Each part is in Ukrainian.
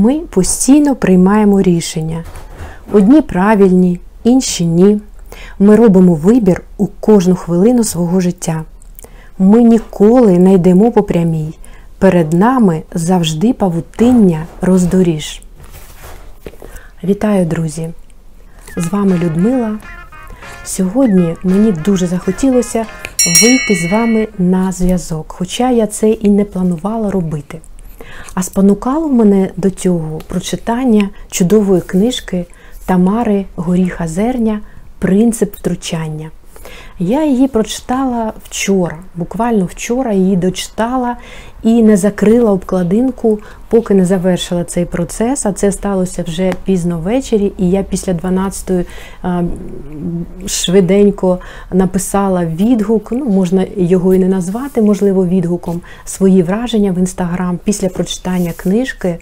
Ми постійно приймаємо рішення. Одні правильні, інші ні. Ми робимо вибір у кожну хвилину свого життя. Ми ніколи не йдемо по прямій. Перед нами завжди павутиння роздоріж. Вітаю, друзі! З вами Людмила. Сьогодні мені дуже захотілося вийти з вами на зв'язок, хоча я це і не планувала робити. А спонукало мене до цього прочитання чудової книжки Тамари Горіха Зерня Принцип втручання. Я її прочитала вчора, буквально вчора її дочитала і не закрила обкладинку, поки не завершила цей процес. А це сталося вже пізно ввечері, і я після 12-ї швиденько написала відгук. Ну, можна його і не назвати, можливо, відгуком, свої враження в інстаграм після прочитання книжки.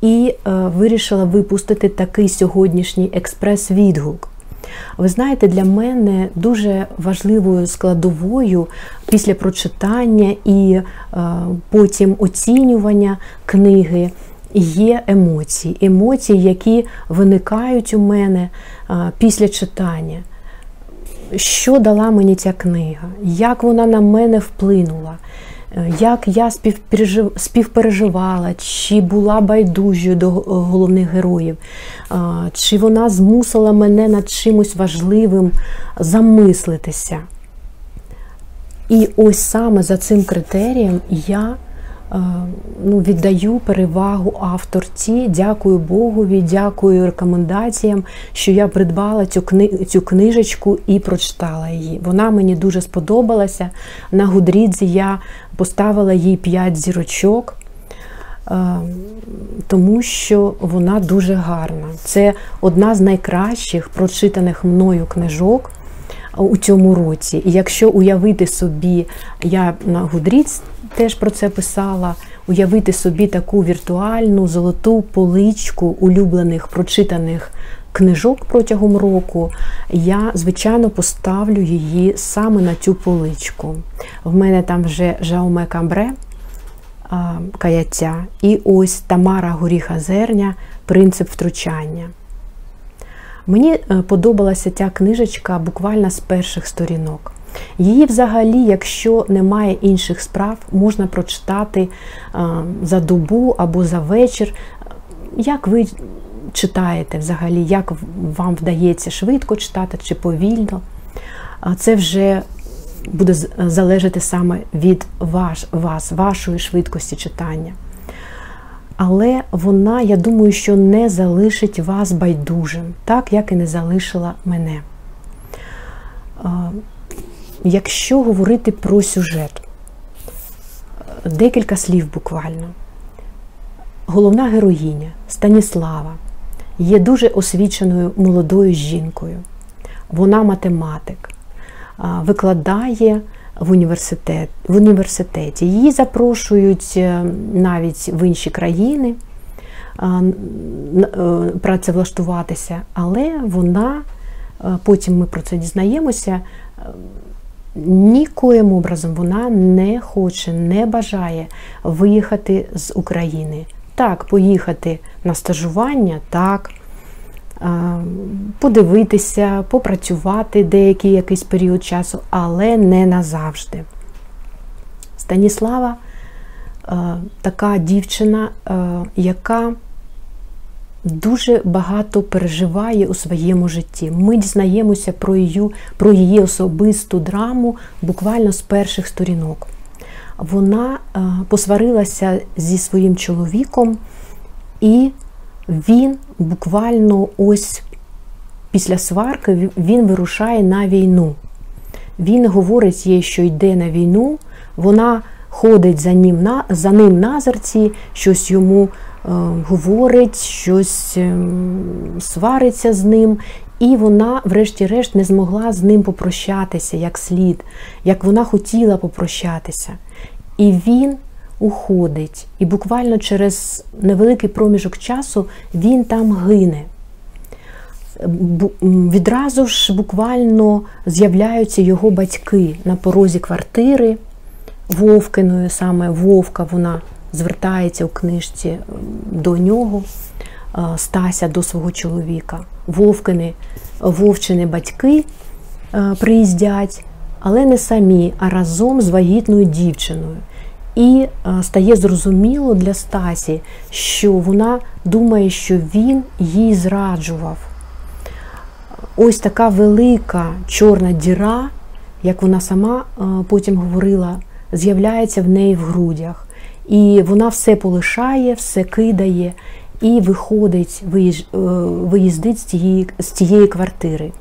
І е, вирішила випустити такий сьогоднішній експрес-відгук. Ви знаєте, для мене дуже важливою складовою після прочитання і е, потім оцінювання книги є емоції, емоції, які виникають у мене е, після читання. Що дала мені ця книга? Як вона на мене вплинула? Як я співпереживала, чи була байдужою до головних героїв, чи вона змусила мене над чимось важливим замислитися. І ось саме за цим критерієм я ну, віддаю перевагу авторці, дякую Богові, дякую рекомендаціям, що я придбала цю кни... цю книжечку і прочитала її. Вона мені дуже сподобалася. На Гудрідзі я поставила їй 5 зірочок. Тому що вона дуже гарна. Це одна з найкращих прочитаних мною книжок у цьому році. І якщо уявити собі, я на Гудріц теж про це писала, уявити собі таку віртуальну золоту поличку улюблених прочитаних книжок протягом року, я, звичайно, поставлю її саме на цю поличку. В мене там вже Жауме Камбре. Каяття, і ось Тамара Горіха Зерня Принцип втручання. Мені е, подобалася ця книжечка буквально з перших сторінок. Її, взагалі, якщо немає інших справ, можна прочитати за добу або за вечір. Як ви читаєте взагалі, як вам вдається швидко читати чи повільно? Це вже буде залежати саме від ваш, вас, вашої швидкості читання але вона, я думаю, що не залишить вас байдужим, так як і не залишила мене. Якщо говорити про сюжет, декілька слів буквально. Головна героїня Станіслава є дуже освіченою молодою жінкою. Вона математик, викладає в університет, в університеті. Її запрошують е, навіть в інші країни е, працевлаштуватися, але вона, е, потім ми про це дізнаємося, нікоїм образом вона не хоче, не бажає виїхати з України. Так, поїхати на стажування, так подивитися, попрацювати деякий якийсь період часу, але не назавжди. Станіслава така дівчина, яка дуже багато переживає у своєму житті. Ми дізнаємося про її, про її особисту драму буквально з перших сторінок. Вона посварилася зі своїм чоловіком і він буквально ось після сварки він вирушає на війну. Він говорить їй, що йде на війну, вона ходить за ним на, за ним на зерці, щось йому е, говорить, щось е, свариться з ним. І вона, врешті-решт, не змогла з ним попрощатися як слід, як вона хотіла попрощатися. І він уходить. І буквально через невеликий проміжок часу він там гине. Відразу ж буквально з'являються його батьки на порозі квартири Вовкиної, саме Вовка вона звертається у книжці до нього, Стася до свого чоловіка. Вовкини, Вовчини батьки приїздять, але не самі, а разом з вагітною дівчиною. І стає зрозуміло для Стасі, що вона думає, що він їй зраджував. Ось така велика чорна діра, як вона сама потім говорила, з'являється в неї в грудях. І вона все полишає, все кидає і виходить, е, виїздить з тієї, з тієї квартири.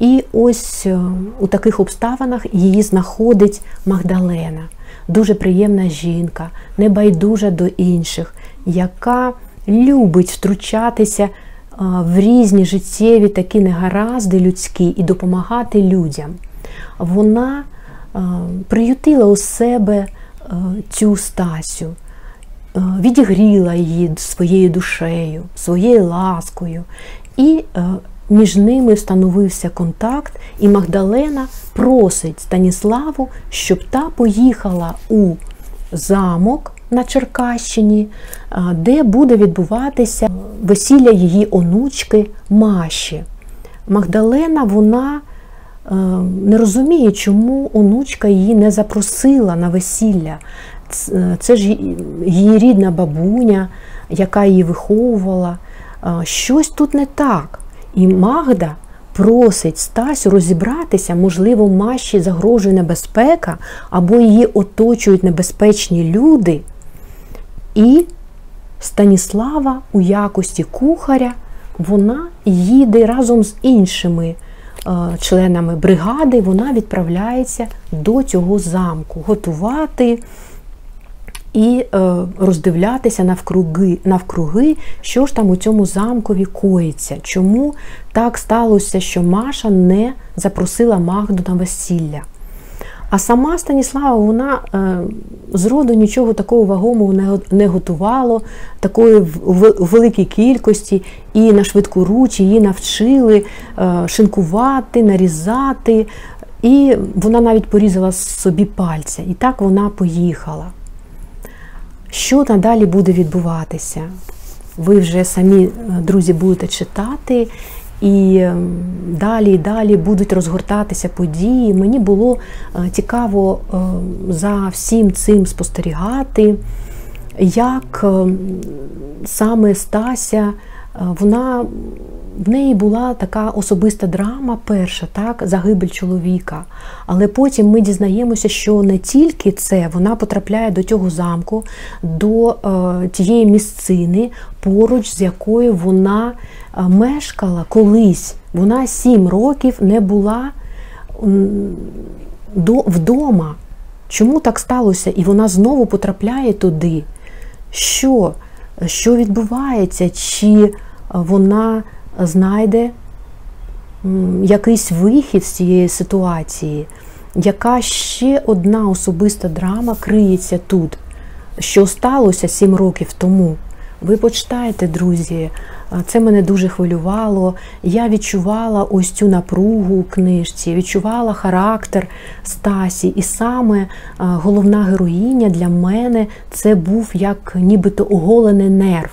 І ось е, у таких обставинах її знаходить Магдалена, дуже приємна жінка, небайдужа до інших, яка любить втручатися е, в різні життєві такі негаразди людські і допомагати людям. Вона приютила у себе цю Стасю. Е, відігріла її своєю душею, своєю ласкою. І е, між ними встановився контакт, і Магдалена просить Станіславу, щоб та поїхала у замок на Черкащині, е, де буде відбуватися весілля її онучки Маші. Магдалена, вона не розуміє, чому онучка її не запросила на весілля. Це ж її рідна бабуня, яка її виховувала. Щось тут не так. І Магда просить Стасю розібратися, можливо, Маші загрожує небезпека, або її оточують небезпечні люди. І Станіслава у якості кухаря вона їде разом з іншими членами бригади, вона відправляється до цього замку готувати і е, роздивлятися навкруги, навкруги, що ж там у цьому замкові коїться. Чому так сталося, що Маша не запросила Магду на весілля? А сама Станіслава вона е, зроду нічого такого вагомого не, готувала, такої в, в, великій кількості, і на швидку руч її навчили е, шинкувати, нарізати. І вона навіть порізала собі пальця. І так вона поїхала. Що надалі буде відбуватися? Ви вже самі, е, друзі, будете читати, і ем, далі і далі будуть розгортатися події. Мені було е, цікаво ем, за всім цим спостерігати, як ем, саме Стася, е, вона в неї була така особиста драма, перша, так, загибель чоловіка. Але потім ми дізнаємося, що не тільки це, вона потрапляє до цього замку, до е, тієї місцини, поруч з якою вона е, мешкала колись. Вона сім років не була до, вдома. Чому так сталося? І вона знову потрапляє туди. Що? Що відбувається? Чи вона знайде якийсь вихід з цієї ситуації, яка ще одна особиста драма криється тут, що сталося сім років тому. Ви почитаєте, друзі, це мене дуже хвилювало. Я відчувала ось цю напругу у книжці, відчувала характер Стасі, і саме головна героїня для мене це був як нібито оголений нерв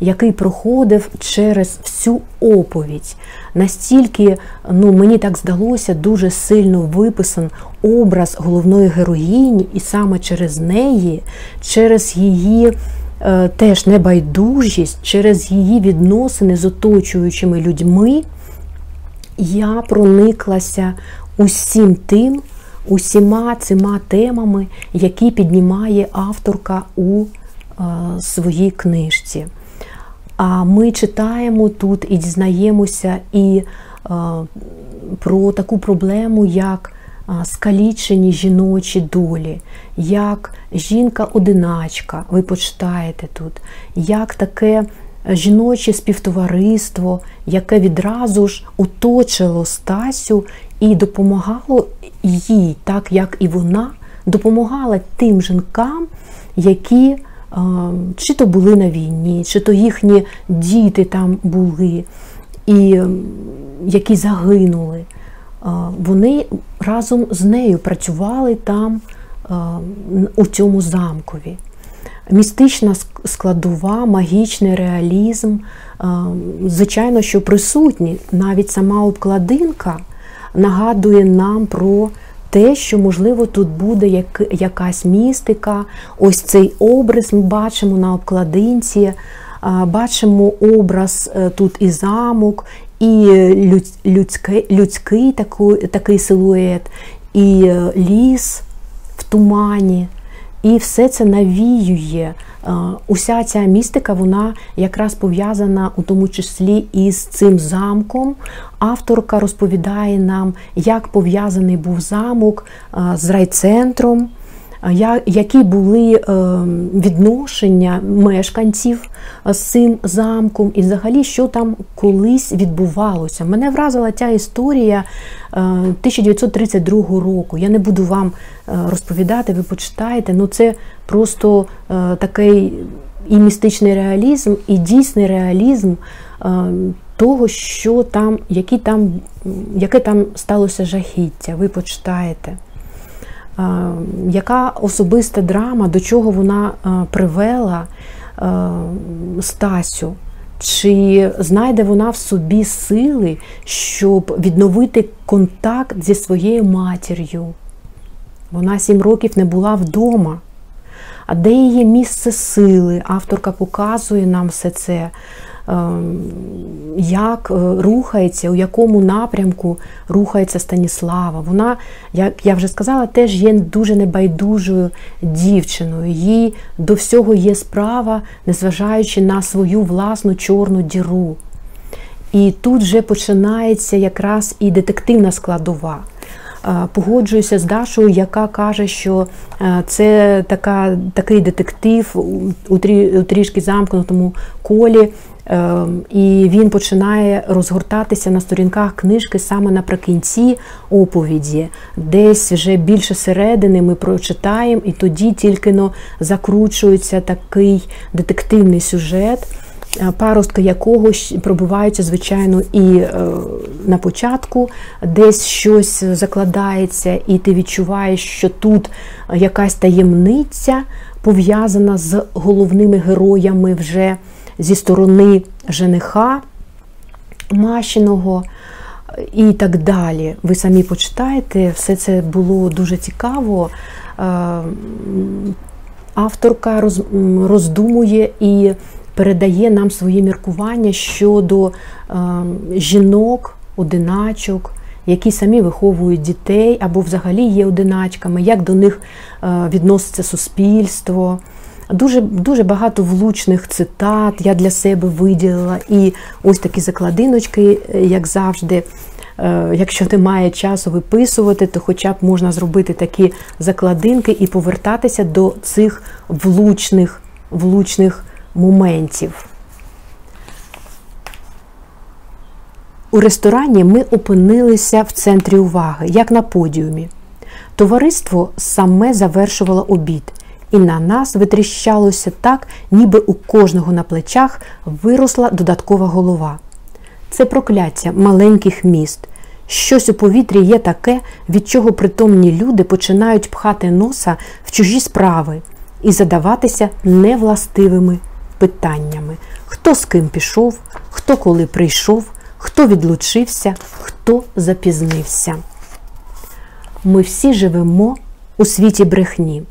який проходив через всю оповідь. Настільки, ну мені так здалося, дуже сильно виписан образ головної героїні, і саме через неї, через її. Е, теж небайдужість через її відносини з оточуючими людьми, я прониклася усім тим, усіма цими темами, які піднімає авторка у е, своїй книжці. А ми читаємо тут і дізнаємося і е, про таку проблему, як скалічені жіночі долі, як жінка-одиначка, ви почитаєте тут, як таке жіноче співтовариство, яке відразу ж оточило Стасю і допомагало їй, так як і вона допомагала тим жінкам, які чи то були на війні, чи то їхні діти там були, і які загинули. Вони разом з нею працювали там у цьому замкові. містична складова, магічний реалізм, звичайно, що присутні. Навіть сама обкладинка нагадує нам про те, що, можливо, тут буде якась містика. Ось цей образ ми бачимо на обкладинці, бачимо образ е, тут і замок, і людський людський такий, такий силует, і е, ліс в тумані. І все це навіює. Уся ця містика, вона якраз пов'язана у тому числі із цим замком. Авторка розповідає нам, як пов'язаний був замок з райцентром які були е, відношення мешканців з цим замком, і взагалі, що там колись відбувалося. Мене вразила ця історія 1932 е, року. Я не буду вам е, розповідати, ви почитаєте, ну це просто такий і містичний реалізм, і дійсний реалізм. Того, що там, які там, яке там сталося жахіття, ви почитаєте яка особиста драма, до чого вона привела Стасю? Чи знайде вона в собі сили, щоб відновити контакт зі своєю матір'ю? Вона сім років не була вдома. А де її місце сили? Авторка показує нам все це. Ем, як е, рухається, у якому напрямку рухається Станіслава. Вона, як я вже сказала, теж є дуже небайдужою дівчиною. Їй до всього є справа, незважаючи на свою власну чорну діру. І тут вже починається якраз і детективна складова. Е, погоджуюся з Дашою, яка каже, що е, це така, такий детектив у трішки замкнутому колі, і він починає розгортатися на сторінках книжки саме наприкінці оповіді. Десь вже більше середини ми прочитаємо, і тоді тільки но закручується такий детективний сюжет. Е, паростки якого пробиваються, звичайно, і е, на початку десь щось закладається, і ти відчуваєш, що тут якась таємниця пов'язана з головними героями вже зі сторони жениха Мащиного і так далі. Ви самі почитаєте, все це було дуже цікаво. Е, авторка роздумує і передає нам свої міркування щодо е, жінок, одиначок, які самі виховують дітей або взагалі є одиначками, як до них е, відноситься суспільство. Дуже дуже багато влучних цитат я для себе виділила. І ось такі закладиночки, е, як завжди. Е, якщо немає часу виписувати, то хоча б можна зробити такі закладинки і повертатися до цих влучних, влучних моментів. У ресторані ми опинилися в центрі уваги, як на подіумі. Товариство саме завершувало обід і на нас витріщалося так, ніби у кожного на плечах виросла додаткова голова. Це прокляття маленьких міст. Щось у повітрі є таке, від чого притомні люди починають пхати носа в чужі справи і задаватися невластивими питаннями: хто з ким пішов, хто коли прийшов, хто відлучився, хто запізнився. Ми всі живемо у світі брехні.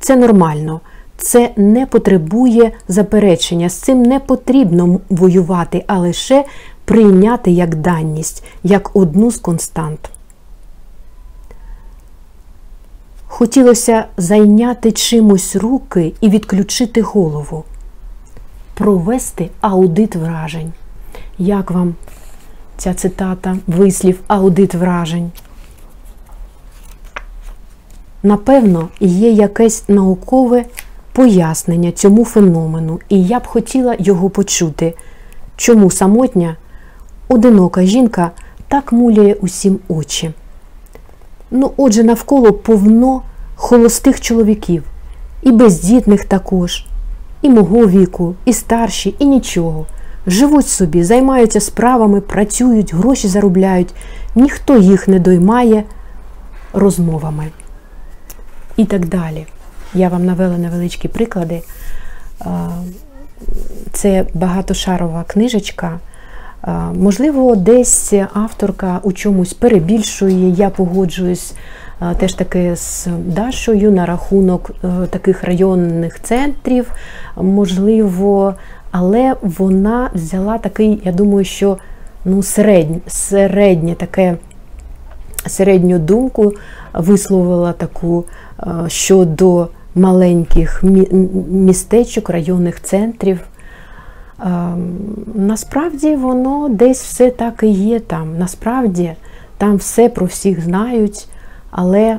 Це нормально, це не потребує заперечення, з цим не потрібно воювати, а лише прийняти як данність, як одну з констант. Хотілося зайняти чимось руки і відключити голову, провести аудит вражень. Як вам ця цитата, вислів аудит вражень? Напевно, є якесь наукове пояснення цьому феномену, і я б хотіла його почути, чому самотня, одинока жінка так муляє усім очі. Ну, отже, навколо повно холостих чоловіків, і бездітних також, і мого віку, і старші, і нічого. Живуть собі, займаються справами, працюють, гроші заробляють, ніхто їх не доймає розмовами і так далі. Я вам навела невеличкі приклади. Це багатошарова книжечка. Можливо, десь авторка у чомусь перебільшує, я погоджуюсь теж таки з Дашою на рахунок е, таких районних центрів, можливо, але вона взяла такий, я думаю, що ну, середнє, середнє таке. Середню думку висловила таку щодо маленьких містечок, районних центрів. Ем, насправді воно десь все так і є там. Насправді там все про всіх знають, але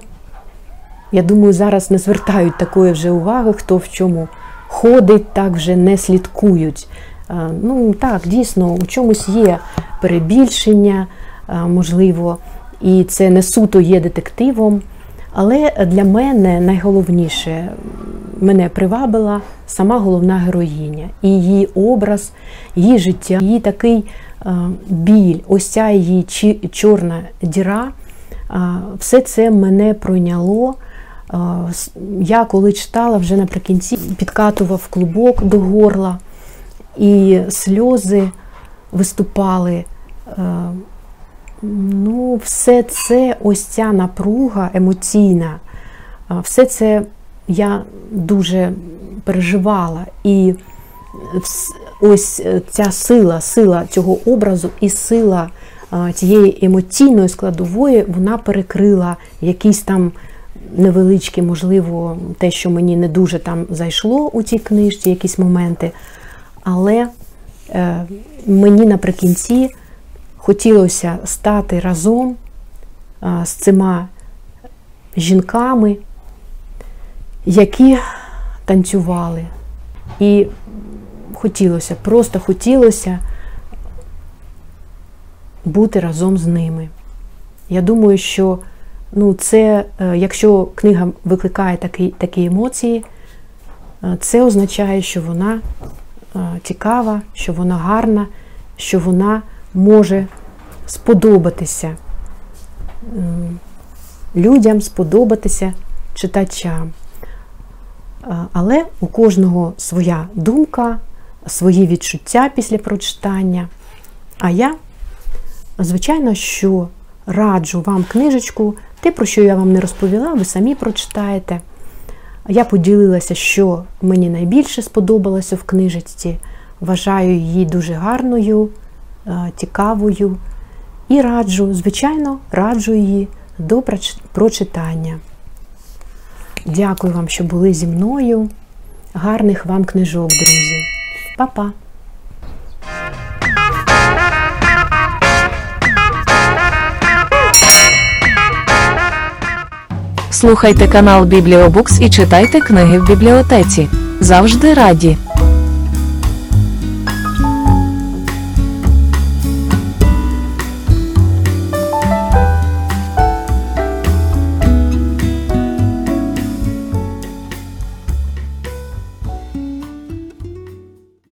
я думаю, зараз не звертають такої вже уваги, хто в чому ходить, так вже не слідкують. Е, ну так, дійсно, у чомусь є перебільшення, е, можливо, і це не суто є детективом. Але для мене найголовніше мене привабила сама головна героїня, і її образ, її життя, її такий е, біль, ось ця її чорна діра. Все це мене пройняло. Я коли читала вже наприкінці, підкатував клубок до горла, і сльози виступали. Е, ну, все це, ось ця напруга емоційна, все це я дуже переживала. І ось ця сила, сила цього образу і сила цієї емоційної складової, вона перекрила якісь там невеличкі, можливо, те, що мені не дуже там зайшло у цій книжці, якісь моменти. Але е, мені наприкінці хотілося стати разом з цими жінками, які танцювали. І хотілося, просто хотілося бути разом з ними. Я думаю, що ну, це, е, якщо книга викликає такі, такі емоції, е, це означає, що вона е, цікава, що вона гарна, що вона може сподобатися людям, сподобатися читачам. Але у кожного своя думка, свої відчуття після прочитання. А я, звичайно, що раджу вам книжечку, те, про що я вам не розповіла, ви самі прочитаєте. Я поділилася, що мені найбільше сподобалося в книжечці. Вважаю її дуже гарною, цікавою. І раджу, звичайно, раджу її до прочитання. Дякую вам, що були зі мною. Гарних вам книжок, друзі. Па-па! Слухайте канал Бібліобукс і читайте книги в бібліотеці. Завжди раді.